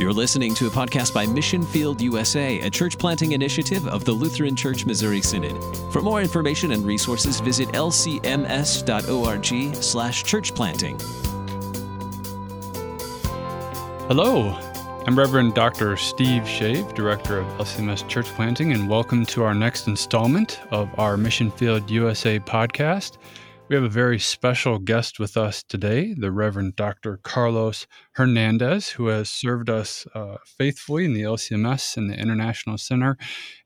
You're listening to a podcast by Mission Field USA, a church planting initiative of the Lutheran Church Missouri Synod. For more information and resources, visit lcms.org slash churchplanting. Hello, I'm Reverend Dr. Steve Schave, Director of LCMS Church Planting, and welcome to our next installment of our Mission Field USA podcast. We have a very special guest with us today, the Reverend Dr. Carlos Hernandez, who has served us uh, faithfully in the LCMS and the International Center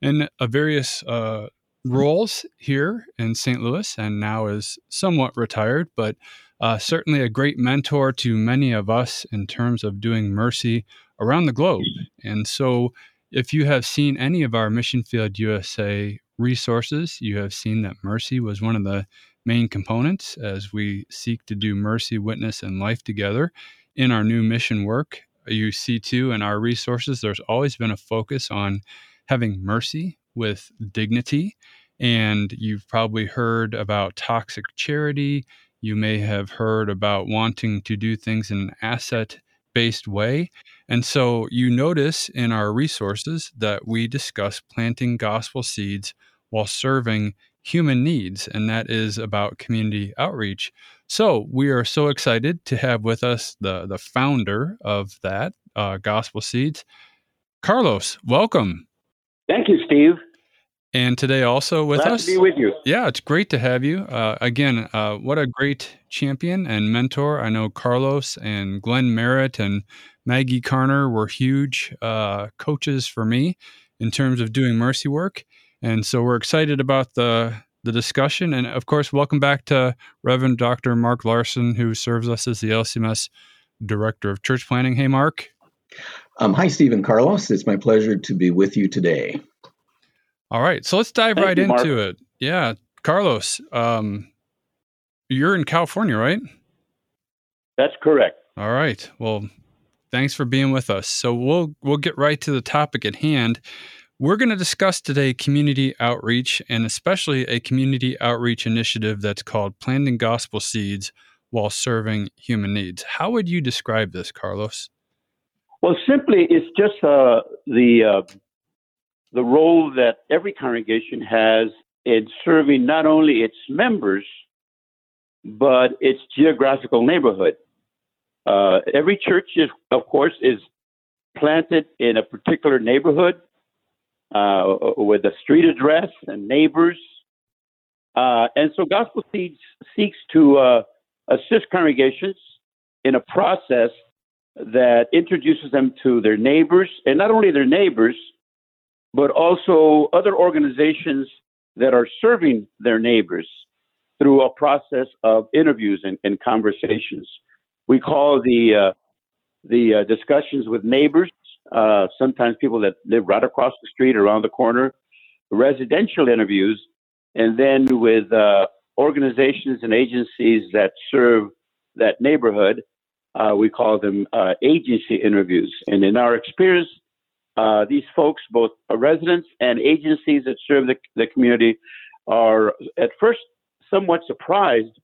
in uh, various uh, roles here in St. Louis, and now is somewhat retired, but uh, certainly a great mentor to many of us in terms of doing mercy around the globe. And so, if you have seen any of our Mission Field USA resources, you have seen that mercy was one of the main components as we seek to do mercy, witness, and life together in our new mission work. You see, too, in our resources, there's always been a focus on having mercy with dignity. And you've probably heard about toxic charity. You may have heard about wanting to do things in an asset based way. And so you notice in our resources that we discuss planting gospel seeds while serving human needs, and that is about community outreach. So we are so excited to have with us the the founder of that uh, Gospel Seeds, Carlos. Welcome. Thank you, Steve. And today also with Glad us. to be with you. Yeah, it's great to have you. Uh, again, uh, what a great champion and mentor. I know Carlos and Glenn Merritt and Maggie Karner were huge uh, coaches for me in terms of doing mercy work. And so we're excited about the the discussion. And of course, welcome back to Reverend Dr. Mark Larson, who serves us as the LCMS Director of Church Planning. Hey, Mark. Um, hi, Stephen Carlos. It's my pleasure to be with you today. All right, so let's dive Thank right you, Mark. into it. Yeah, Carlos, um, you're in California, right? That's correct. All right. Well, thanks for being with us. So we'll we'll get right to the topic at hand. We're going to discuss today community outreach and especially a community outreach initiative that's called Planting Gospel Seeds while serving human needs. How would you describe this, Carlos? Well, simply, it's just uh, the uh, the role that every congregation has in serving not only its members but its geographical neighborhood. Uh, every church, is, of course, is planted in a particular neighborhood uh, with a street address and neighbors. Uh, and so Gospel Seeds seeks to uh, assist congregations in a process that introduces them to their neighbors, and not only their neighbors, but also other organizations that are serving their neighbors through a process of interviews and, and conversations. We call the uh, the uh, discussions with neighbors uh, sometimes people that live right across the street, around the corner, residential interviews, and then with uh, organizations and agencies that serve that neighborhood, uh, we call them uh, agency interviews. And in our experience, uh, these folks, both residents and agencies that serve the, the community, are at first somewhat surprised,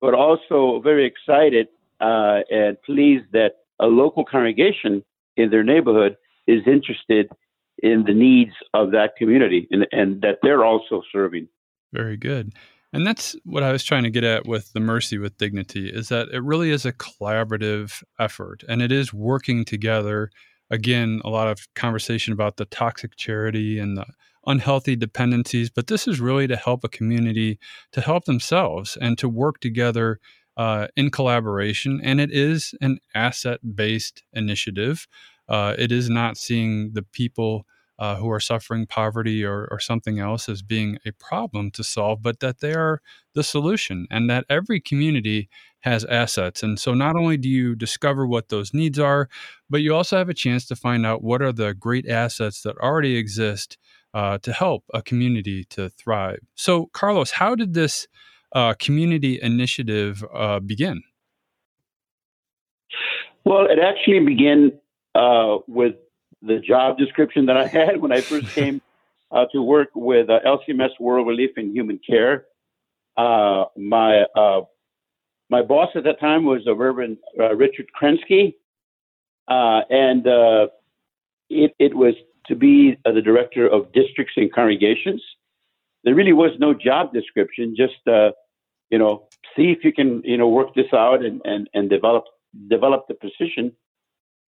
but also very excited and pleased that a local congregation in their neighborhood is interested in the needs of that community and, and that they're also serving. Very good. And that's what I was trying to get at with the Mercy with Dignity is that it really is a collaborative effort and it is working together. Again, a lot of conversation about the toxic charity and the unhealthy dependencies, but this is really to help a community to help themselves and to work together uh, in collaboration. And it is an asset based initiative. Uh, it is not seeing the people uh, who are suffering poverty or, or something else as being a problem to solve, but that they are the solution and that every community has assets. And so not only do you discover what those needs are, but you also have a chance to find out what are the great assets that already exist uh, to help a community to thrive. So, Carlos, how did this uh, community initiative uh, begin? Well, it actually began uh, with the job description that I had when I first came uh, to work with uh, LCMS World Relief and Human Care. Uh, my uh, my boss at that time was the Reverend Richard Krensky, uh, and uh, it, it was to be uh, the director of districts and congregations. There really was no job description, just uh, you know, see if you can you know work this out and and, and develop develop the position.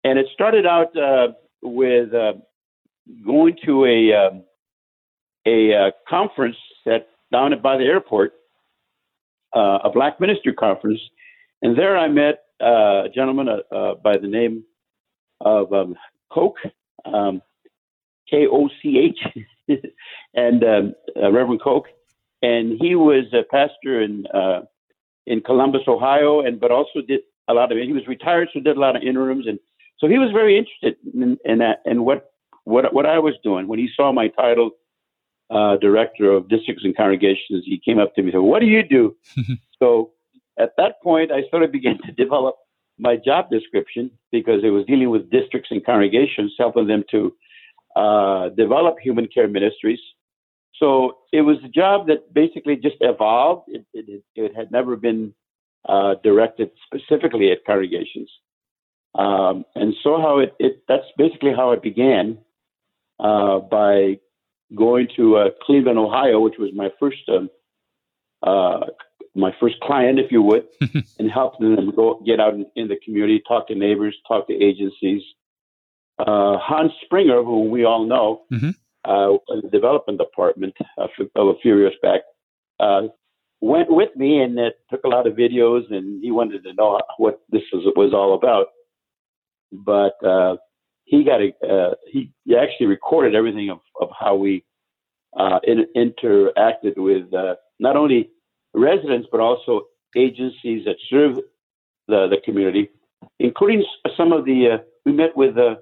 And it started out uh, with uh, going to a um, a uh, conference at down by the airport, uh, a Black Minister conference, and there I met uh, a gentleman uh, by the name of um, Koch, um, K O C H, and um, Reverend Koch, and he was a pastor in in Columbus, Ohio, and but also did a lot of. He was retired, so did a lot of interims, and so he was very interested in, in that and what what what I was doing. When he saw my title, uh, director of districts and congregations, he came up to me and said, "What do you do?" so at that point, I sort of began to develop my job description because it was dealing with districts and congregations, helping them to uh, develop human care ministries. So it was a job that basically just evolved. It, it, it had never been uh, directed specifically at congregations. Um, and so how it, it, that's basically how it began uh, by going to uh, Cleveland, Ohio, which was my first um, uh, my first client, if you would, and helping them go get out in, in, the community, talk to neighbors, talk to agencies. Uh, Hans Springer, who we all know, mm-hmm. Uh, in the development department of a few years back, uh, went with me and took a lot of videos, and he wanted to know what this was, was all about but uh, he got a uh, he, he actually recorded everything of, of how we uh, in, interacted with uh, not only residents but also agencies that serve the, the community, including some of the. Uh, we met with uh,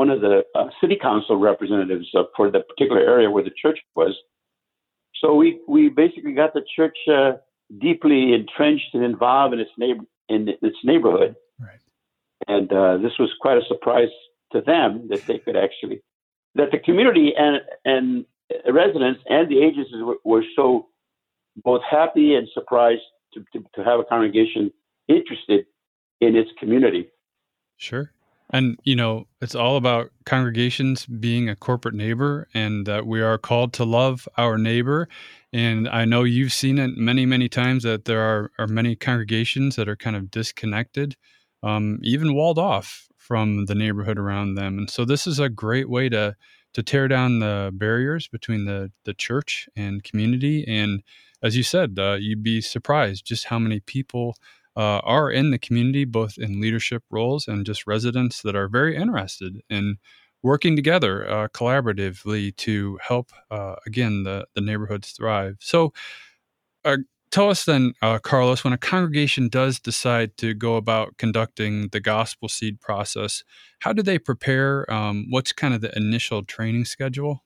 one of the uh, city council representatives uh, for the particular area where the church was. So we we basically got the church uh, deeply entrenched and involved in its neighbor in its neighborhood and uh, this was quite a surprise to them that they could actually, that the community and, and residents and the agencies were, were so both happy and surprised to, to, to have a congregation interested in its community. Sure. And, you know, it's all about congregations being a corporate neighbor and that we are called to love our neighbor. And I know you've seen it many, many times that there are, are many congregations that are kind of disconnected um, even walled off from the neighborhood around them. And so this is a great way to to tear down the barriers between the the church and community. And as you said, uh, you'd be surprised just how many people uh, are in the community, both in leadership roles and just residents that are very interested in working together uh, collaboratively to help uh, again the the neighborhoods thrive. So. Uh, tell us then, uh, Carlos, when a congregation does decide to go about conducting the gospel seed process, how do they prepare? Um, what's kind of the initial training schedule?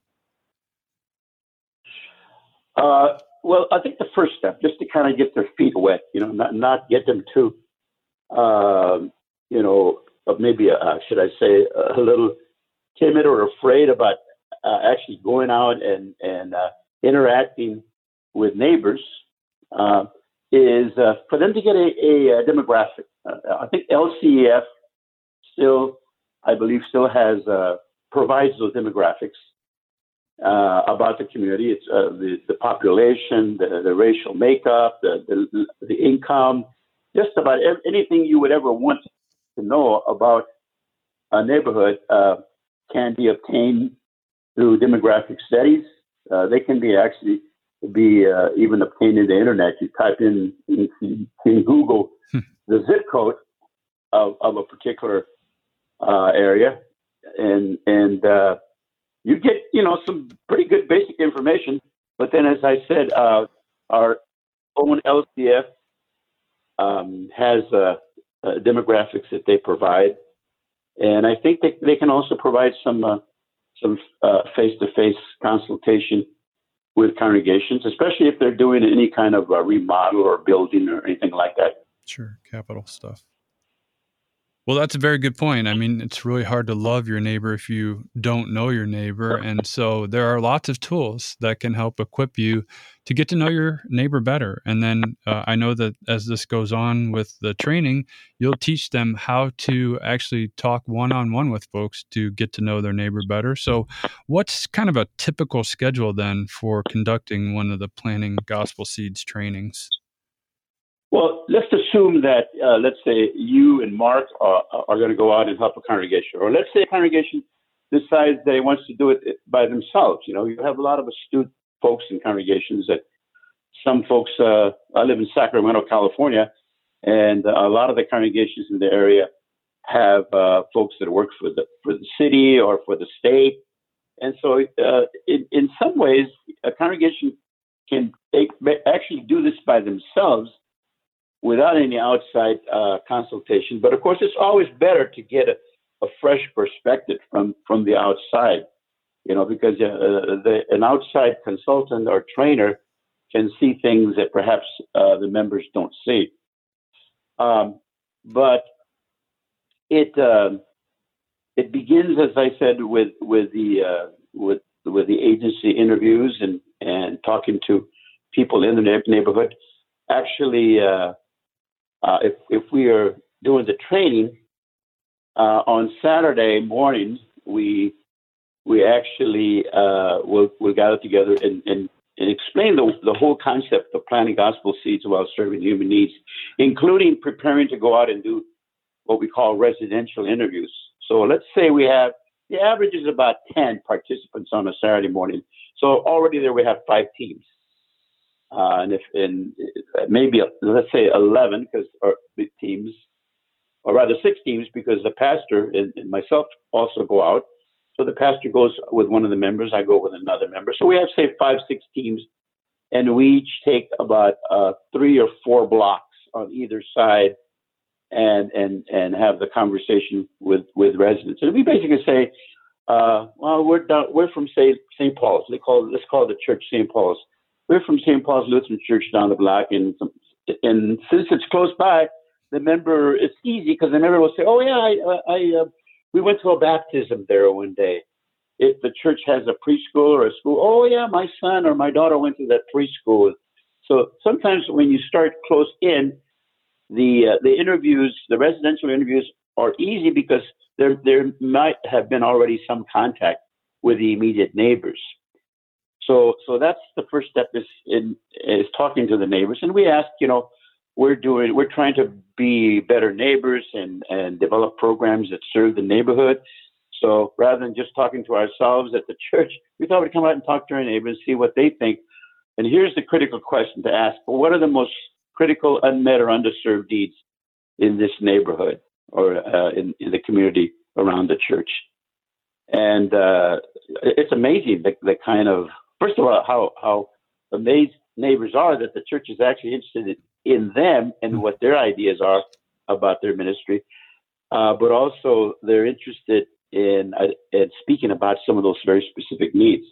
Uh, well, I think the first step, just to kind of get their feet wet, you know, not not get them too, uh, you know, maybe uh, should I say a little timid or afraid about uh, actually going out and and uh, interacting with neighbors uh, is uh, for them to get a, a, a demographic. Uh, I think LCEF still, I believe, still has uh, provides those demographics uh, about the community. It's uh, the, the population, the, the racial makeup, the, the, the income, just about anything you would ever want to know about a neighborhood can be obtained through demographic studies. they can be actually be uh, even obtained in the internet. You type in in, in Google hmm. the zip code of, of a particular uh, area, and and uh, you get you know some pretty good basic information. But then, as I said, uh, our own LCEF um, has uh, uh, demographics that they provide, and I think they, they can also provide some some face to face consultation with congregations, especially if they're doing any kind of remodel or building or anything like that. Sure, capital stuff. Well, that's a very good point. I mean, it's really hard to love your neighbor if you don't know your neighbor. And so there are lots of tools that can help equip you to get to know your neighbor better. And then uh, I know that as this goes on with the training, you'll teach them how to actually talk one on one with folks to get to know their neighbor better. So, what's kind of a typical schedule then for conducting one of the Planting Gospel Seeds trainings? Well, let's assume that, uh, let's say you and Mark are, are going to go out and help a congregation, or let's say a congregation decides that it wants to do it by themselves. You know, you have a lot of astute folks in congregations that some folks, uh, I live in Sacramento, California, and a lot of the congregations in the area have uh, folks that work for the for the city or for the state, and so uh, in, in some ways, a congregation can actually do this by themselves without any outside uh, consultation. But of course, it's always better to get a, a fresh perspective from from the outside, you know, because uh, the, an outside consultant or trainer can see things that perhaps uh, the members don't see. Um, but it um, it begins, as I said, with with the uh, with with the agency interviews and and talking to people in the neighborhood. Actually, uh, uh, if, if we are doing the training uh, on Saturday morning, we we actually uh, will will gather together and, and, and explain the, the whole concept of planting gospel seeds while serving human needs, including preparing to go out and do what we call residential interviews. So let's say we have the average is about 10 participants on a Saturday morning. So already there we have five teams uh, and if in maybe let's say 11 because or teams or rather six teams because the pastor and, and, myself also go out. So the pastor goes with one of the members i go with another member. So we have say five six teams and we each take about uh, three or four blocks on either side and and and have the conversation with with residents. And we basically say uh, well we're we're from say st paul's. They call let's call the church st paul's we're from St. Paul's Lutheran Church down the block, and and since it's close by, the member it's easy because the member will say, "Oh yeah, I, I uh, we went to a baptism there one day." If the church has a preschool or a school, oh yeah, my son or my daughter went to that preschool. So sometimes when you start close in, the uh, the interviews, the residential interviews are easy because there there might have been already some contact with the immediate neighbors. So, so that's the first step is in is talking to the neighbors, and we ask, you know, we're doing, we're trying to be better neighbors and and develop programs that serve the neighborhood. So rather than just talking to ourselves at the church, we thought we'd come out and talk to our neighbors, see what they think. And here's the critical question to ask: What are the most critical, unmet, or underserved needs in this neighborhood or uh, in, in the community around the church? And uh, it's amazing the, the kind of first of all, how how amazed neighbors are that the church is actually interested in them and what their ideas are about their ministry, uh, but also they're interested in uh, in speaking about some of those very specific needs.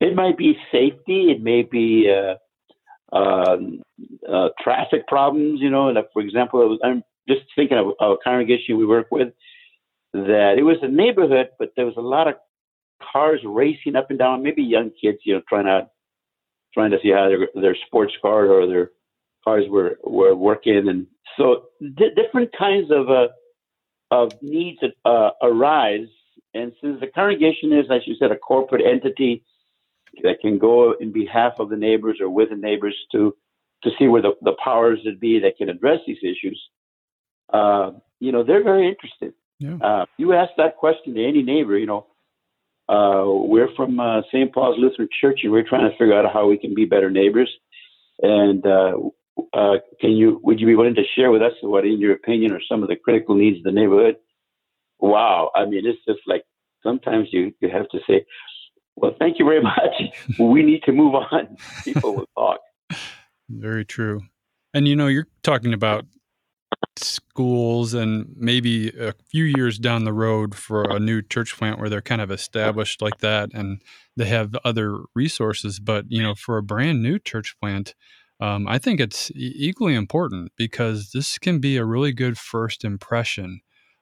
It might be safety. It may be uh, um, uh, traffic problems. You know, like for example, I'm just thinking of a congregation we work with that it was a neighborhood, but there was a lot of cars racing up and down, maybe young kids, you know, trying to trying to see how their their sports car or their cars were were working, and so d- different kinds of uh, of needs uh, arise. And since the congregation is, as you said, a corporate entity that can go in behalf of the neighbors or with the neighbors to to see where the, the powers that be that can address these issues, uh, you know, they're very interested. Yeah. Uh, you ask that question to any neighbor, you know, uh, we're from uh, St. Paul's Lutheran Church, and we're trying to figure out how we can be better neighbors. And uh, uh, can you would you be willing to share with us what, in your opinion, are some of the critical needs of the neighborhood? Wow, I mean, it's just like sometimes you you have to say, "Well, thank you very much. we need to move on." People will talk. Very true. And you know, you're talking about schools and maybe a few years down the road for a new church plant where they're kind of established like that and they have other resources. But, you know, for a brand new church plant, um, I think it's equally important because this can be a really good first impression.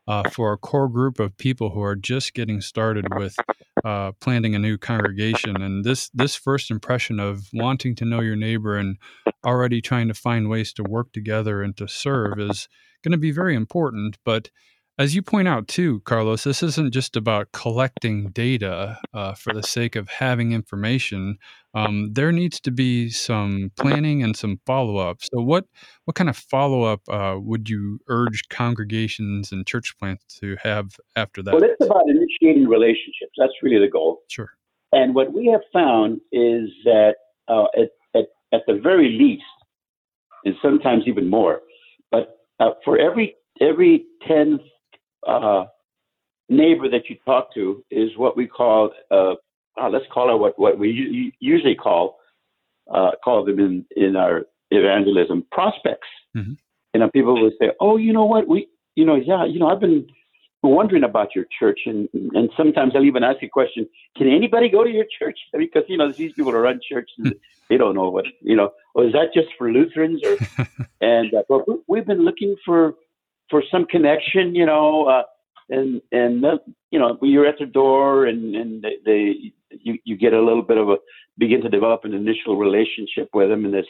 uh, for a core group of people who are just getting started with uh, planting a new congregation. And this this first impression of wanting to know your neighbor and already trying to find ways to work together and to serve is going to be very important. But as you point out too, Carlos, this isn't just about collecting data uh, for the sake of having information. Um, there needs to be some planning and some follow up. So, what what kind of follow up uh, would you urge congregations and church plants to have after that? Well, it's about initiating relationships. That's really the goal. Sure. And what we have found is that uh, at, at, at the very least, and sometimes even more, but uh, for every every 10 uh, neighbor that you talk to is what we call, uh, uh, let's call it what, what we u- usually call, uh, call them in, in our evangelism prospects. Mm-hmm. You know, people will say, oh, you know what, we, you know, yeah, you know, I've been wondering about your church, and and sometimes I'll even ask a question: Can anybody go to your church? Because you know these people run churches, they don't know what you know. Or is that just for Lutherans? Or and uh, but we've been looking for for some connection, you know, uh, and and uh, you know you're at the door and and they, they you you get a little bit of a begin to develop an initial relationship with them, and this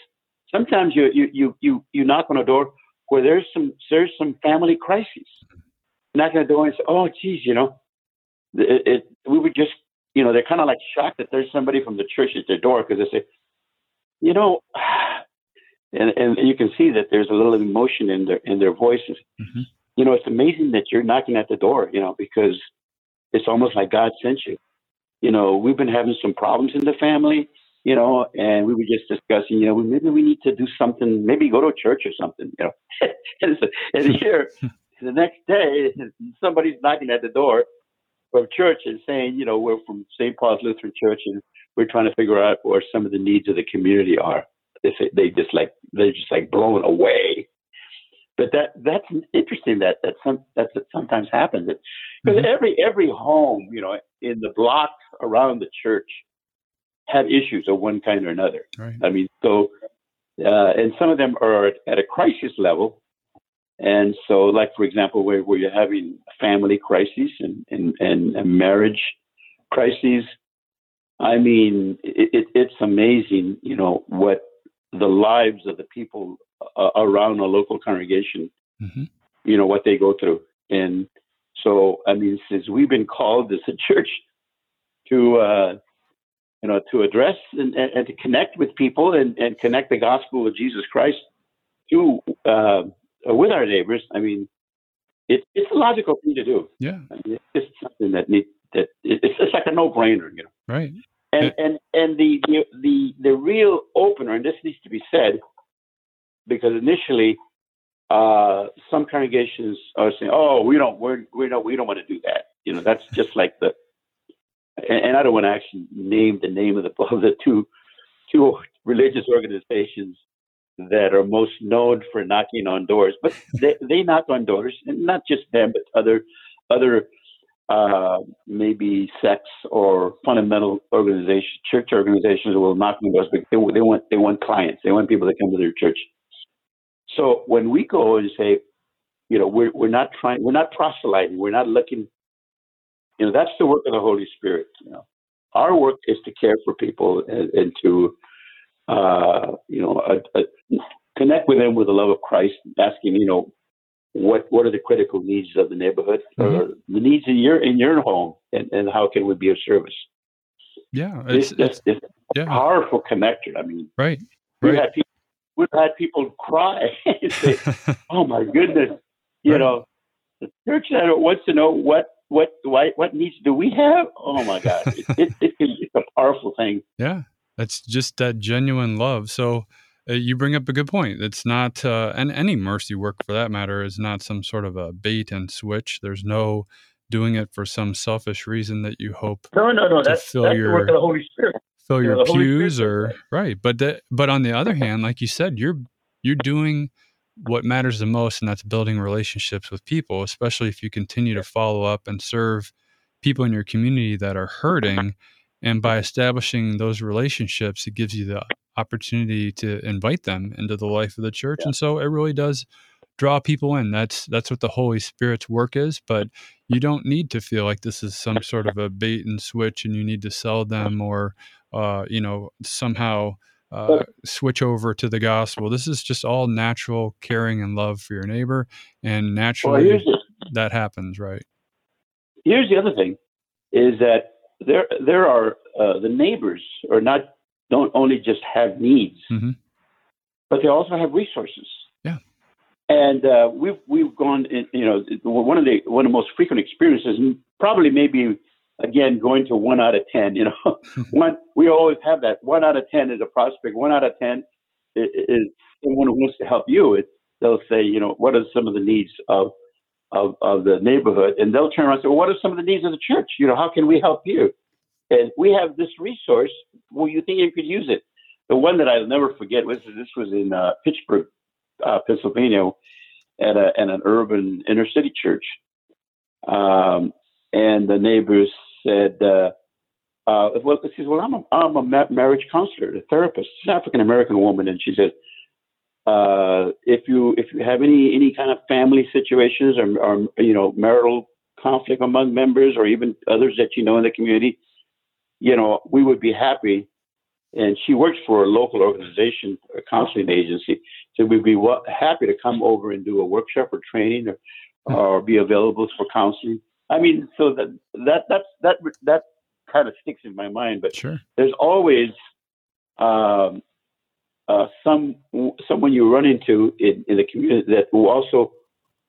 sometimes you you you you you knock on a door where there's some there's some family crises. Knock on the door and say, oh, geez, you know, it, it we would just you know they're kind of like shocked that there's somebody from the church at their door because they say, you know and, and you can see that there's a little emotion in their in their voices. Mm-hmm. You know, it's amazing that you're knocking at the door. You know, because it's almost like God sent you. You know, we've been having some problems in the family. You know, and we were just discussing. You know, maybe we need to do something. Maybe go to a church or something. You know, and, so, and here the next day somebody's knocking at the door from church and saying, you know, we're from St. Paul's Lutheran Church and we're trying to figure out where some of the needs of the community are they say they just like they're just like blown away. But that that's interesting that that some that sometimes happens because mm-hmm. every every home you know in the blocks around the church have issues of one kind or another. Right. I mean, so uh, and some of them are at a crisis level. And so, like for example, where, where you're having family crises and, and, and, and marriage crises, I mean, it, it, it's amazing, you know, what the lives of the people uh, around a local congregation, mm-hmm. you know, what they go through. And so, I mean, since we've been called as a church to, uh, you know, to address and, and, and, to connect with people and, and connect the gospel of Jesus Christ to uh, with our neighbors. I mean, it, it's a logical thing to do. Yeah, I mean, it's just something that need that it's, it's like a no brainer, you know. Right. And and and the, the the the real opener, and this needs to be said, because initially, uh, some congregations are saying, "Oh, we don't, we're, we don't, we don't want to do that." You know, that's just like the. And, and I don't want to actually name the name of the of the two two religious organizations that are most known for knocking on doors, but they they knock on doors, and not just them, but other other uh, maybe sects or fundamental organizations, church organizations will knock on doors, but they, they want they want clients, they want people to come to their church. So when we go and say, you know, we're we're not trying, we're not proselyting, we're not looking, you know, that's the work of the Holy Spirit. You know, our work is to care for people and, and to, uh, you know, uh, uh, connect with them with the love of Christ, asking, you know, what what are the critical needs of the neighborhood? Mm-hmm. or the needs in your in your home and, and how can we be of service? Yeah it's, it's, it's, yeah. powerful connector. I mean right we've had people we've had people cry and say oh my goodness you right. know. The church that wants to know what what what, what needs do we have? Oh my god. It, it, it, it's a powerful thing. Yeah that's just that genuine love. So uh, you bring up a good point. It's not, uh, and any mercy work for that matter is not some sort of a bait and switch. There's no doing it for some selfish reason that you hope. No, no, no. That's, fill that's your, the work of the Holy Spirit. Fill your pews or right, but that, but on the other hand, like you said, you're you're doing what matters the most, and that's building relationships with people. Especially if you continue to follow up and serve people in your community that are hurting. And by establishing those relationships, it gives you the opportunity to invite them into the life of the church. Yeah. And so it really does draw people in. That's that's what the Holy Spirit's work is. But you don't need to feel like this is some sort of a bait and switch, and you need to sell them or uh, you know somehow uh, switch over to the gospel. This is just all natural caring and love for your neighbor, and naturally well, that happens, right? Here's the other thing: is that there there are uh, the neighbors are not don't only just have needs, mm-hmm. but they also have resources. Yeah. And uh, we've we've gone, in, you know, one of the one of the most frequent experiences, probably maybe again going to one out of ten. You know, one we always have that one out of ten is a prospect. One out of ten is, is someone who wants to help you. It, they'll say, you know, what are some of the needs of of, of the neighborhood, and they'll turn around and say, well, what are some of the needs of the church? You know, how can we help you? And we have this resource. Well, you think you could use it? The one that I'll never forget was this was in uh, Pittsburgh, uh, Pennsylvania, at, a, at an urban inner city church. Um, and the neighbors said, uh, uh, well, she says, well, I'm a, I'm a marriage counselor, a therapist. An African American woman, and she said, uh, if you if you have any any kind of family situations or, or you know marital conflict among members or even others that you know in the community, you know we would be happy. And she works for a local organization, a counseling agency, so we'd be happy to come over and do a workshop or training or or be available for counseling. I mean, so that that that's that that kind of sticks in my mind. But sure. there's always um, uh, some someone you run into in, in the community that who also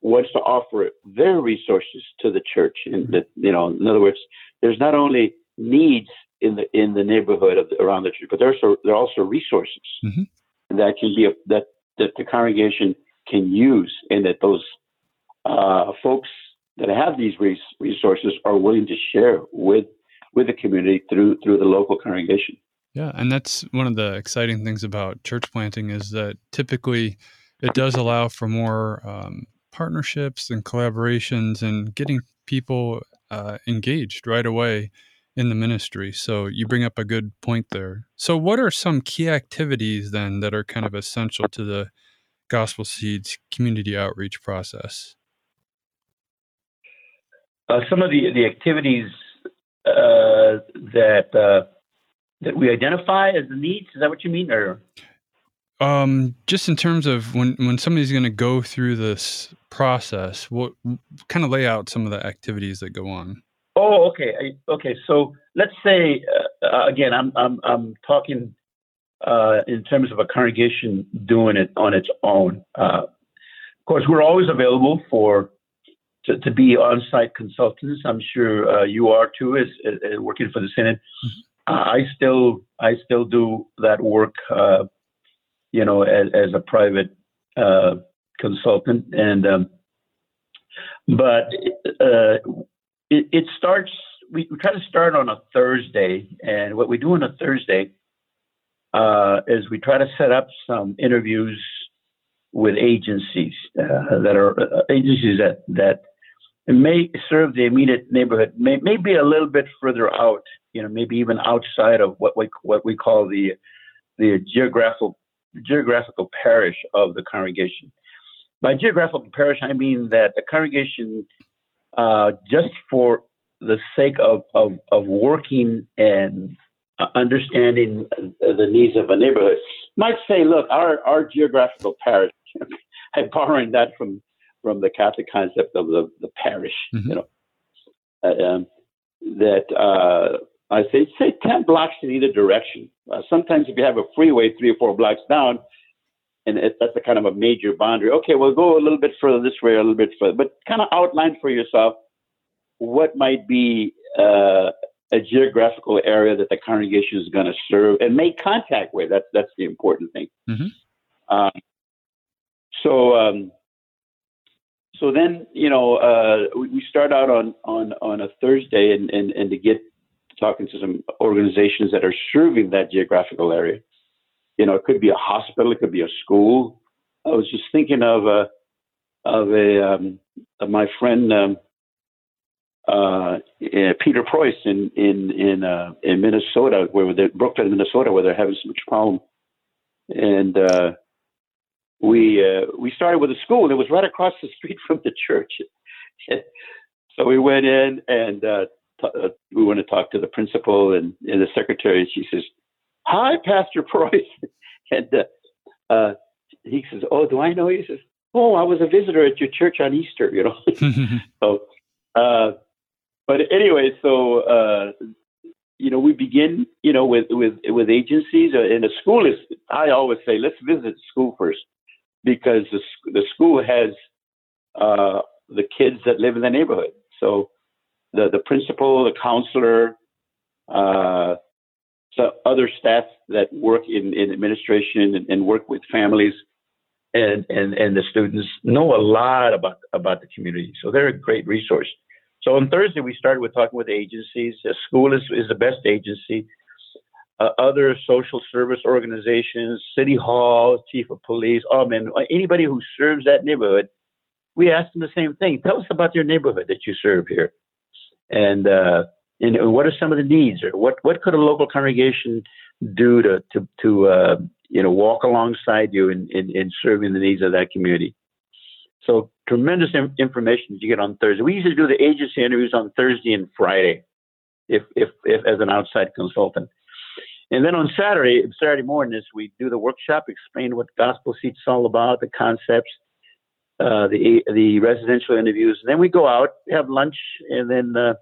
wants to offer their resources to the church. And that you know, in other words, there's not only needs in the in the neighborhood of the, around the church, but there's also there are also resources mm-hmm. that can be a, that that the congregation can use, and that those uh, folks that have these resources are willing to share with with the community through through the local congregation. Yeah, and that's one of the exciting things about church planting is that typically it does allow for more um, partnerships and collaborations and getting people uh, engaged right away in the ministry. So you bring up a good point there. So, what are some key activities then that are kind of essential to the Gospel Seeds community outreach process? Uh, some of the the activities uh, that uh, that we identify as the needs? Is that what you mean, or? Um, just in terms of when when somebody's going to go through this process, what kind of lay out some of the activities that go on? Oh, okay, okay. So let's say uh, uh, again, I'm I'm I'm talking uh, in terms of a congregation doing it on its own. Uh, of course, we're always available for to, to be on-site consultants. I'm sure uh, you are too, as, as, working for the Synod. Mm-hmm. I still I still do that work, uh, you know, as, as a private uh, consultant, and um, but uh, it, it, starts. We, we, try to start on a Thursday, and what we do on a Thursday uh, is we try to set up some interviews with agencies uh, that are uh, agencies that that may serve the immediate neighborhood, may, may be a little bit further out you know, maybe even outside of what we what we call the the geographical geographical parish of the congregation. By geographical parish, I mean that the congregation, uh, just for the sake of, of, of working and understanding the needs of a neighborhood, might say, look, our, our geographical parish, I'm borrowing that from, from the Catholic concept of the, the parish, mm-hmm. you know, uh, um, that uh, I say, say 10 blocks in either direction. Uh, sometimes if you have a freeway three or four blocks down, and it, that's a kind of a major boundary, okay, we'll go a little bit further this way, a little bit further, but kind of outline for yourself what might be uh, a geographical area that the congregation is going to serve and make contact with. That's, that's the important thing. Mm-hmm. Um, so, um, so then, you know, uh, we, we, start out on, on, on a Thursday and, and, and to get talking to some organizations that are serving that geographical area. You know, it could be a hospital, it could be a school. I was just thinking of a of a um, of my friend um, uh, Peter Preuss in in in uh, in Minnesota, where they're Brooklyn, Minnesota, where they're having so much problem, and uh, we uh, we started with a school. It was right across the street from the church. so we went in and uh, t- uh, we went to talk to the principal and, and the secretary. She says, "Hi, Pastor Preuss," and uh, uh, he says, "Oh, do I know you?" He says, "Oh, I was a visitor at your church on Easter." You know. so, uh, but anyway, so uh, you know, we begin, you know, with with with agencies. Uh, and the school is. I always say, let's visit school first, because the the school has uh, the kids that live in the neighborhood. So the the principal, the counselor, uh, so other staff that work in, in administration and, and, work with families and, and, and the students know a lot about about the community. So they're a great resource. So on Thursday we started with talking with agencies. The school is, is the best agency. Uh, other social service organizations, city hall, chief of police, oh man, anybody who serves that neighborhood, we asked them the same thing. Tell us about your neighborhood that you serve here and uh, and what are some of the needs, or what what could a local congregation do to to to uh, you know walk alongside you in, in, in serving the needs of that community. So tremendous information you get on Thursday. We usually do the agency interviews on Thursday and Friday, if if, if as an outside consultant. And then on Saturday, Saturday morning, is we do the workshop, explain what Gospel is all about, the concepts, uh, the the residential interviews. And then we go out, have lunch, and then uh,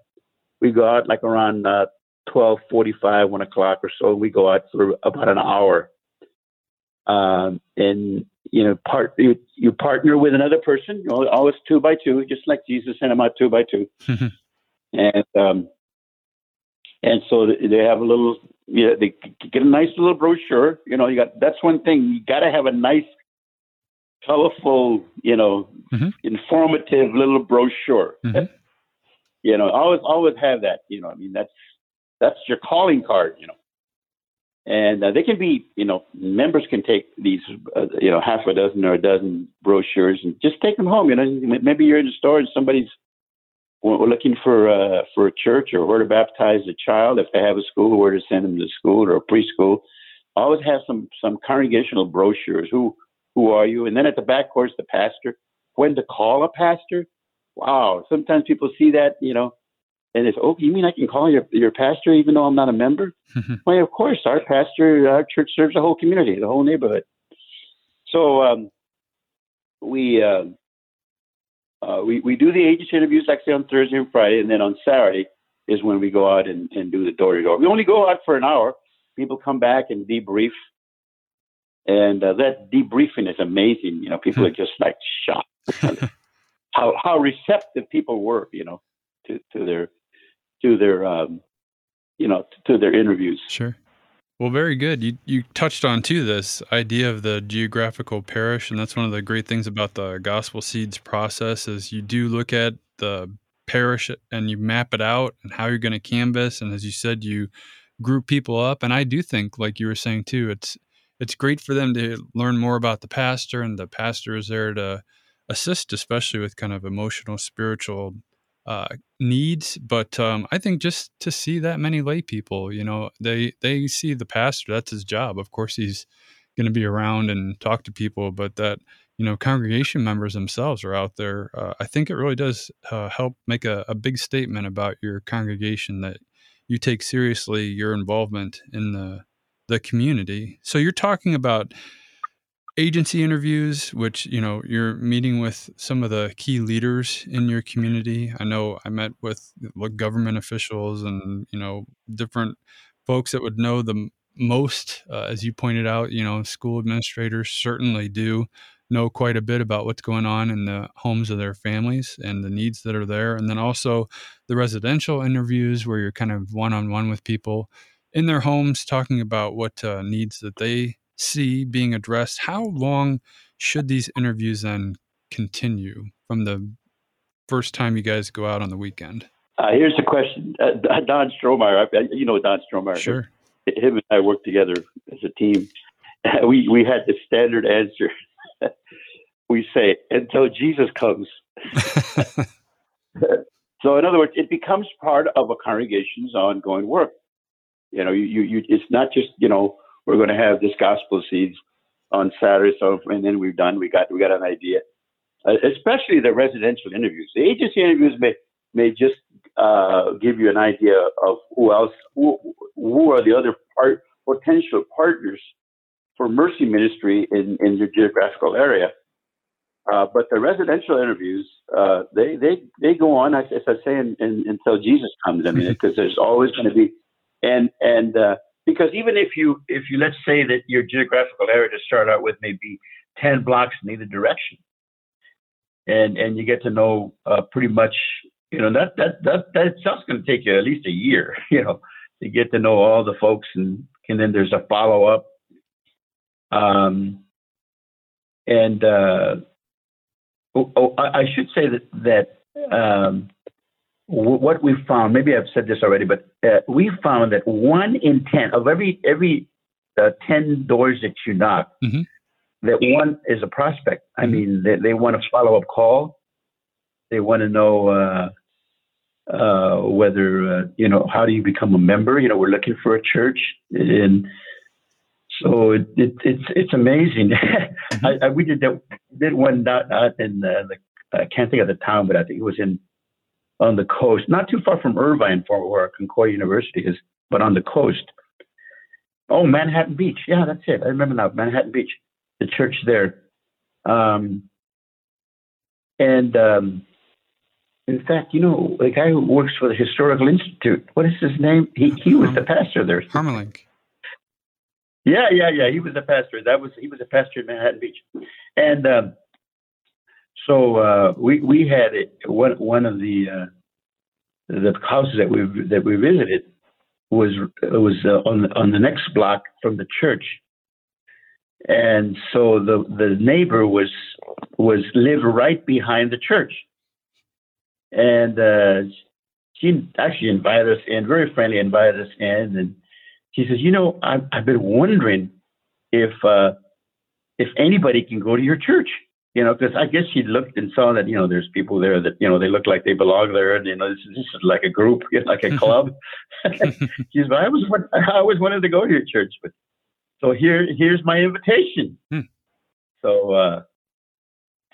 we go out like around uh, twelve forty-five, one o'clock or so. We go out for about an hour, um, and you know, part you, you partner with another person, you know, always two by two, just like Jesus sent them out two by two, and um, and so they have a little, yeah, they get a nice little brochure. You know, you got that's one thing you got to have a nice colorful, you know, mm-hmm. informative little brochure. Mm-hmm. You know, always always have that. You know, I mean that's that's your calling card. You know, and uh, they can be, you know, members can take these, uh, you know, half a dozen or a dozen brochures and just take them home. You know, maybe you're in the store and somebody's looking for uh, for a church or where to baptize a child if they have a school, where to send them to school or a preschool. Always have some some congregational brochures. Who who are you? And then at the back, course, the pastor. When to call a pastor? Wow. Sometimes people see that, you know, and it's, oh, you mean I can call your your pastor even though I'm not a member? well, of course, our pastor, our church serves the whole community, the whole neighborhood. So um, we, uh, uh, we we do the agency interviews actually on Thursday and Friday, and then on Saturday is when we go out and, and do the door to door. We only go out for an hour. People come back and debrief and uh, that debriefing is amazing. You know, people are just like shocked how how receptive people were. You know, to to their to their um, you know to their interviews. Sure. Well, very good. You you touched on too this idea of the geographical parish, and that's one of the great things about the Gospel Seeds process is you do look at the parish and you map it out and how you're going to canvas, and as you said, you group people up. And I do think, like you were saying too, it's it's great for them to learn more about the pastor, and the pastor is there to assist, especially with kind of emotional, spiritual uh, needs. But um, I think just to see that many lay people, you know, they they see the pastor. That's his job. Of course, he's going to be around and talk to people, but that you know, congregation members themselves are out there. Uh, I think it really does uh, help make a, a big statement about your congregation that you take seriously your involvement in the the community. So you're talking about agency interviews, which you know you're meeting with some of the key leaders in your community. I know I met with government officials and you know different folks that would know the most, uh, as you pointed out. You know, school administrators certainly do know quite a bit about what's going on in the homes of their families and the needs that are there, and then also the residential interviews where you're kind of one on one with people in their homes talking about what uh, needs that they see being addressed. How long should these interviews then continue from the first time you guys go out on the weekend? Uh, here's the question. Uh, Don Strohmeyer, you know Don Strohmeyer. Sure. Him and I worked together as a team. We, we had the standard answer. we say, until Jesus comes. so, in other words, it becomes part of a congregation's ongoing work. You know, you, you, you it's not just, you know, we're going to have this gospel seeds on Saturday. So and then we've done. We got we got an idea, uh, especially the residential interviews. The agency interviews may may just uh, give you an idea of who else who, who are the other part, potential partners for mercy ministry in in your geographical area. Uh, but the residential interviews, uh, they they they go on, as, as I say, in, in, until Jesus comes. I mean, because there's always going to be, and and uh, because even if you if you let's say that your geographical area to start out with may be ten blocks in either direction, and and you get to know uh, pretty much, you know, that that that that itself's going to take you at least a year, you know, to get to know all the folks, and and then there's a follow up. Um, and uh, oh, oh, I, I should say that that um, what we found, maybe I've said this already, but uh, we found that one in ten of every every uh, ten doors that you knock, mm-hmm. that one is a prospect. I mm-hmm. mean, they, they want a follow up call. They want to know uh, uh, whether uh, you know how do you become a member. You know, we're looking for a church, and so it, it, it's it's amazing. mm-hmm. I, I, we did that, did one in the, the I can't think of the town, but I think it was in on the coast, not too far from Irvine, for where Concordia University is, but on the coast. Oh, Manhattan Beach. Yeah, that's it. I remember now. Manhattan Beach, the church there. Um, and um, in fact, you know, the guy who works for the Historical Institute, what is his name? He he was the pastor there. Harmelink. Yeah, yeah, yeah. He was the pastor. That was he was a pastor in Manhattan Beach, and um, so uh, we we had it, one one of the uh, the houses that we that we visited was was uh, on the, on the next block from the church, and so the the neighbor was was lived right behind the church, and uh, she actually invited us in, very friendly, invited us in, and she says, you know, I've, I've been wondering if uh, if anybody can go to your church you know, because I guess she looked and saw that, you know, there's people there that, you know, they look like they belong there. And, you know, this, is, this is like a group, you know, like a club. She's like, I was, I always wanted to go to your church, but so here, here's my invitation. Hmm. So, uh,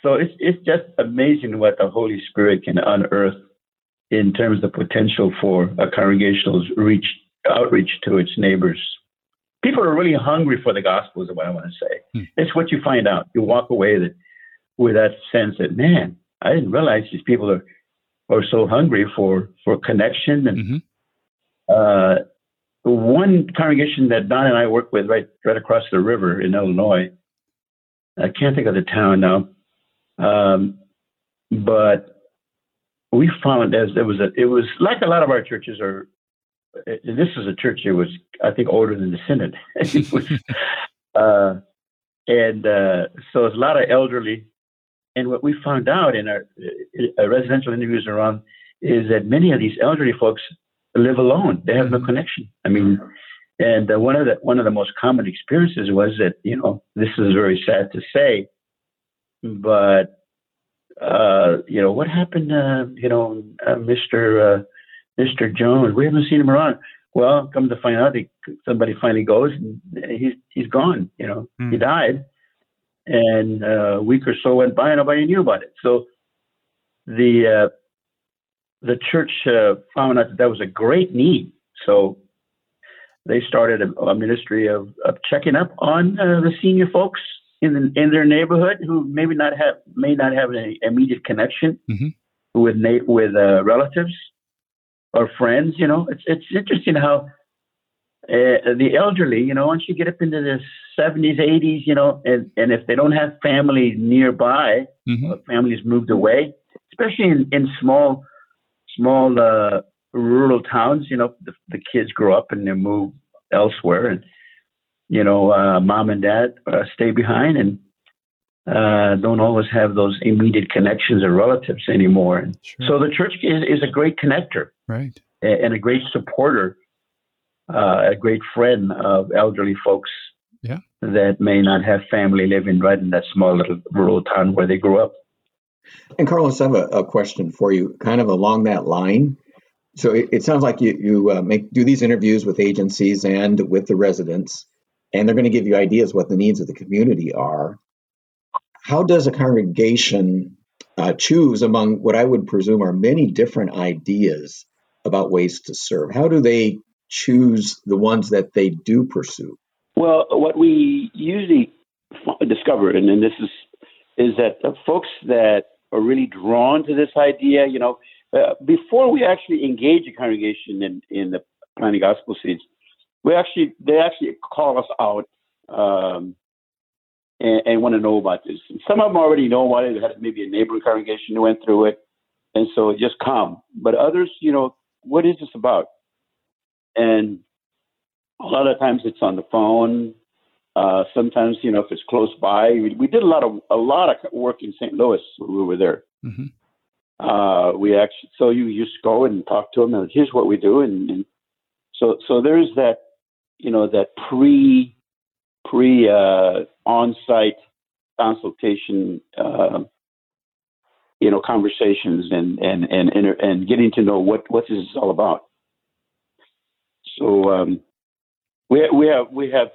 so it's, it's just amazing what the Holy Spirit can unearth in terms of potential for a congregational reach, outreach to its neighbors. People are really hungry for the gospel, is what I want to say. Hmm. It's what you find out. You walk away that with that sense that man, I didn't realize these people are are so hungry for for connection and mm-hmm. uh, one congregation that Don and I work with right right across the river in Illinois. I can't think of the town now, um, but we found as there was a it was like a lot of our churches are. This is a church that was I think older than the synod. was, uh, and uh, so it's a lot of elderly and what we found out in our uh, residential interviews around is that many of these elderly folks live alone. They have no mm-hmm. connection. I mean, and uh, one of the one of the most common experiences was that you know this is very sad to say, but uh, you know what happened? Uh, you know, uh, Mr. Uh, Mr. Jones, we haven't seen him around. Well, come to find out, he, somebody finally goes and he's he's gone. You know, mm. he died and uh, a week or so went by and nobody knew about it. So the uh, the church uh, found out that that was a great need. So they started a, a ministry of, of checking up on uh, the senior folks in the, in their neighborhood who maybe not have may not have an immediate connection mm-hmm. with with uh, relatives or friends. You know, it's it's interesting how uh, the elderly, you know, once you get up into the 70s, 80s, you know, and, and if they don't have family nearby, mm-hmm. families moved away, especially in, in small, small uh, rural towns, you know, the, the kids grow up and they move elsewhere, and you know, uh, mom and dad uh, stay behind and uh, don't always have those immediate connections or relatives anymore. Sure. So the church is, is a great connector, right, and a great supporter uh, a great friend of elderly folks yeah. that may not have family living right in that small little rural town where they grew up. And Carlos, I have a, a question for you, kind of along that line. So it, it sounds like you, you uh, make do these interviews with agencies and with the residents. and they're going to give you ideas what the needs of the community are. How does a congregation uh, choose among what I would presume are many different ideas about ways to serve? How do they choose the ones that they do pursue? Well, what we usually discover, and, and this is is that the folks that are really drawn to this idea, you know, uh, before we actually engage a congregation in, in the planting gospel seeds, we actually they actually call us out um, and, and, want to know about this. And some of them already know about it. They had maybe a neighboring congregation who went through it, and so just come. But others, you know, what is this about? And a lot of times it's on the phone. Uh, sometimes, you know, if it's close by, we, we, did a lot of a lot of work in St. Louis when we were there. Mm-hmm. Uh, we actually, so you just go and talk to them, and here's what we do, and, and so so there's that, you know, that pre pre uh, on site consultation, uh, you know, conversations and and and and, and getting to know what what this is all about. So um, we we have we have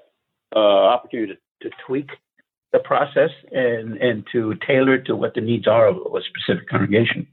uh, opportunity to, to tweak the process and and to tailor it to what the needs are of a specific congregation.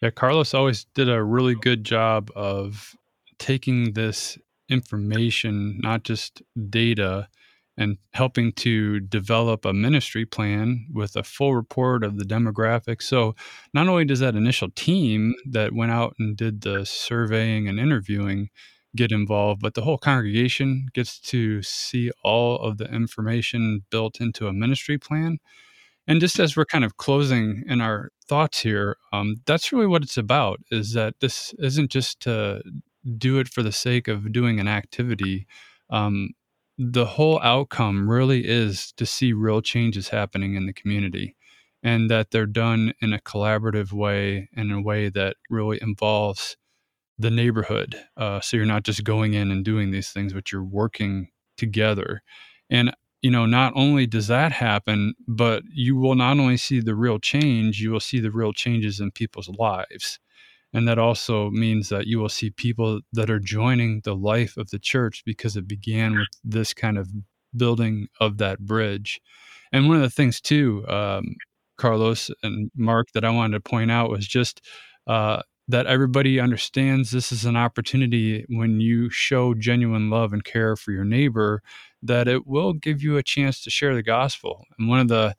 Yeah, Carlos always did a really good job of taking this information, not just data, and helping to develop a ministry plan with a full report of the demographics. So, not only does that initial team that went out and did the surveying and interviewing get involved, but the whole congregation gets to see all of the information built into a ministry plan. And just as we're kind of closing in our thoughts here, um, that's really what it's about is that this isn't just to do it for the sake of doing an activity. Um, the whole outcome really is to see real changes happening in the community and that they're done in a collaborative way and in a way that really involves the neighborhood. Uh, so you're not just going in and doing these things, but you're working together. And you know, not only does that happen, but you will not only see the real change, you will see the real changes in people's lives. And that also means that you will see people that are joining the life of the church because it began with this kind of building of that bridge. And one of the things, too, um, Carlos and Mark, that I wanted to point out was just uh, that everybody understands this is an opportunity when you show genuine love and care for your neighbor that it will give you a chance to share the gospel. And one of the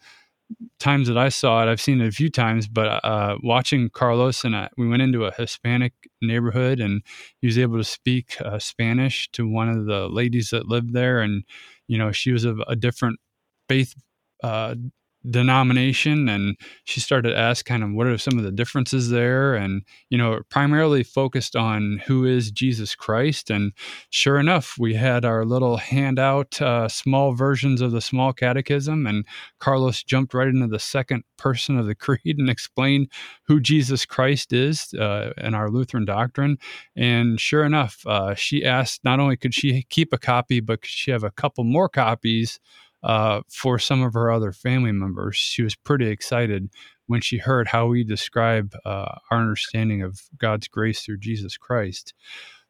times that i saw it i've seen it a few times but uh, watching carlos and I, we went into a hispanic neighborhood and he was able to speak uh, spanish to one of the ladies that lived there. And you know she was of a different faith uh, denomination and she started to ask kind of what are some of the differences there and you know primarily focused on who is jesus christ and sure enough we had our little handout uh, small versions of the small catechism and carlos jumped right into the second person of the creed and explained who jesus christ is uh, in our lutheran doctrine and sure enough uh, she asked not only could she keep a copy but could she have a couple more copies uh, for some of her other family members. She was pretty excited when she heard how we describe uh, our understanding of God's grace through Jesus Christ.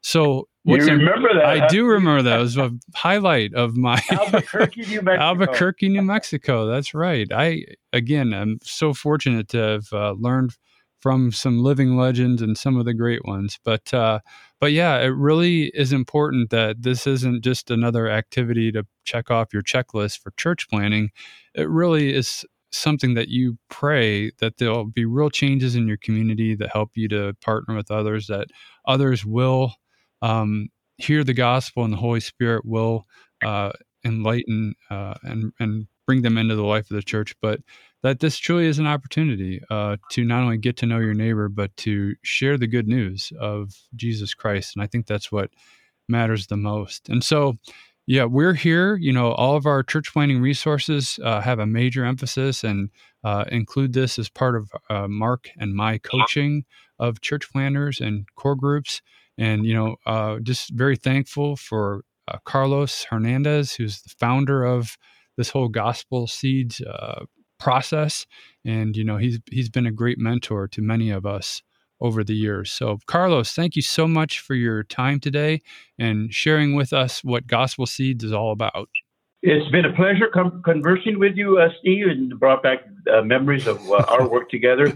So, you remember that? I do remember that. It was a highlight of my Albuquerque, New Mexico. Albuquerque, New Mexico. That's right. I again, I'm so fortunate to have uh, learned from some living legends and some of the great ones. But uh, but yeah, it really is important that this isn't just another activity to check off your checklist for church planting. It really is something that you pray that there'll be real changes in your community that help you to partner with others, that others will um, hear the gospel and the Holy Spirit will uh, enlighten uh, and and bring them into the life of the church. But that this truly is an opportunity uh, to not only get to know your neighbor, but to share the good news of Jesus Christ. And I think that's what matters the most. And so, yeah, we're here. You know, all of our church planting resources uh, have a major emphasis and uh, include this as part of uh, Mark and my coaching of church planters and core groups. And, you know, uh, just very thankful for uh, Carlos Hernandez, who's the founder of this whole gospel seeds process and you know he's he's been a great mentor to many of us over the years. So, Carlos, thank you so much for your time today and sharing with us what Gospel Seeds is all about. It's been a pleasure com- conversing with you, uh, Steve, and brought back uh, memories of uh, our work together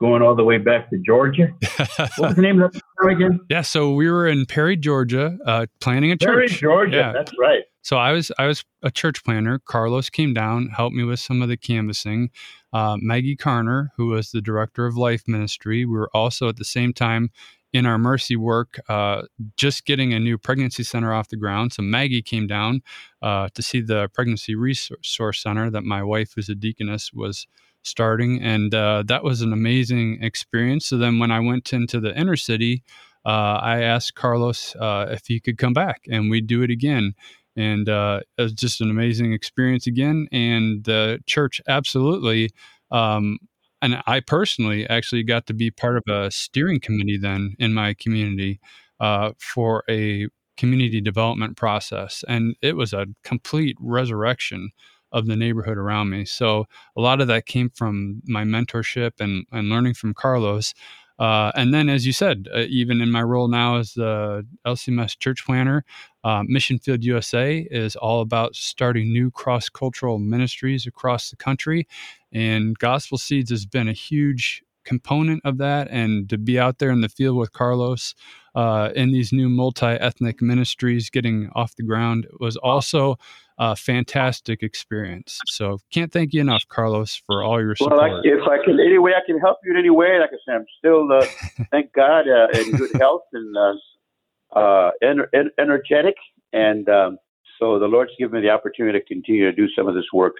going all the way back to Georgia. what was the name of that again? Yeah, so we were in Perry, Georgia, uh, planting a Perry, church. Perry, Georgia. Yeah. That's right. So I was I was a church planter. Carlos came down, helped me with some of the canvassing. Uh, Maggie Karner, who was the director of Life Ministry, we were also at the same time in our mercy work, uh, just getting a new pregnancy center off the ground. So Maggie came down uh, to see the pregnancy resource center that my wife, who's a deaconess, was starting, and uh, that was an amazing experience. So then, when I went into the inner city, uh, I asked Carlos uh, if he could come back, and we'd do it again. And uh, it was just an amazing experience again. And the church absolutely. Um, and I personally actually got to be part of a steering committee then in my community uh, for a community development process. And it was a complete resurrection of the neighborhood around me. So a lot of that came from my mentorship and, and learning from Carlos. Uh, and then, as you said, uh, even in my role now as the LCMS church planter, uh, Mission Field USA is all about starting new cross cultural ministries across the country. And Gospel Seeds has been a huge component of that. And to be out there in the field with Carlos uh, in these new multi ethnic ministries getting off the ground was also a fantastic experience. So can't thank you enough, Carlos, for all your support. Well, if I can, any way I can help you in any way, like I said, I'm still, uh, thank God, uh, in good health and uh, uh ener- energetic. And um, so the Lord's given me the opportunity to continue to do some of this work,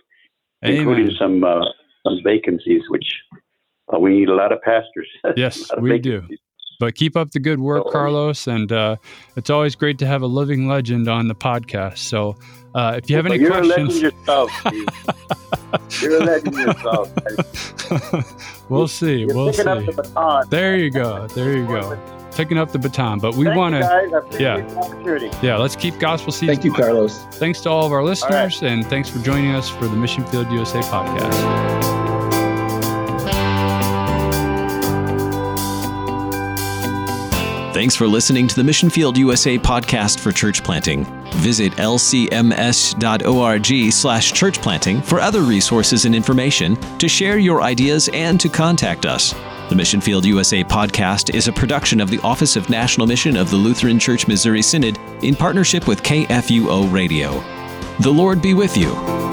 Amen. including some uh, some vacancies, which uh, we need a lot of pastors. Yes, we vacancies. do. But keep up the good work, Carlos. And uh, it's always great to have a living legend on the podcast. So uh, if you have any you're questions, a yourself, you're a legend yourself. we'll see. You're we'll see. The there you go. There you go. Picking up the baton, but we want to, yeah, yeah. Let's keep gospel seeds. Thank you, Carlos. Thanks to all of our listeners, right. and thanks for joining us for the Mission Field USA podcast. Thanks for listening to the Mission Field USA podcast for church planting. Visit lcms.org slash church planting for other resources and information, to share your ideas, and to contact us. The Mission Field USA podcast is a production of the Office of National Mission of the Lutheran Church Missouri Synod in partnership with KFUO Radio. The Lord be with you.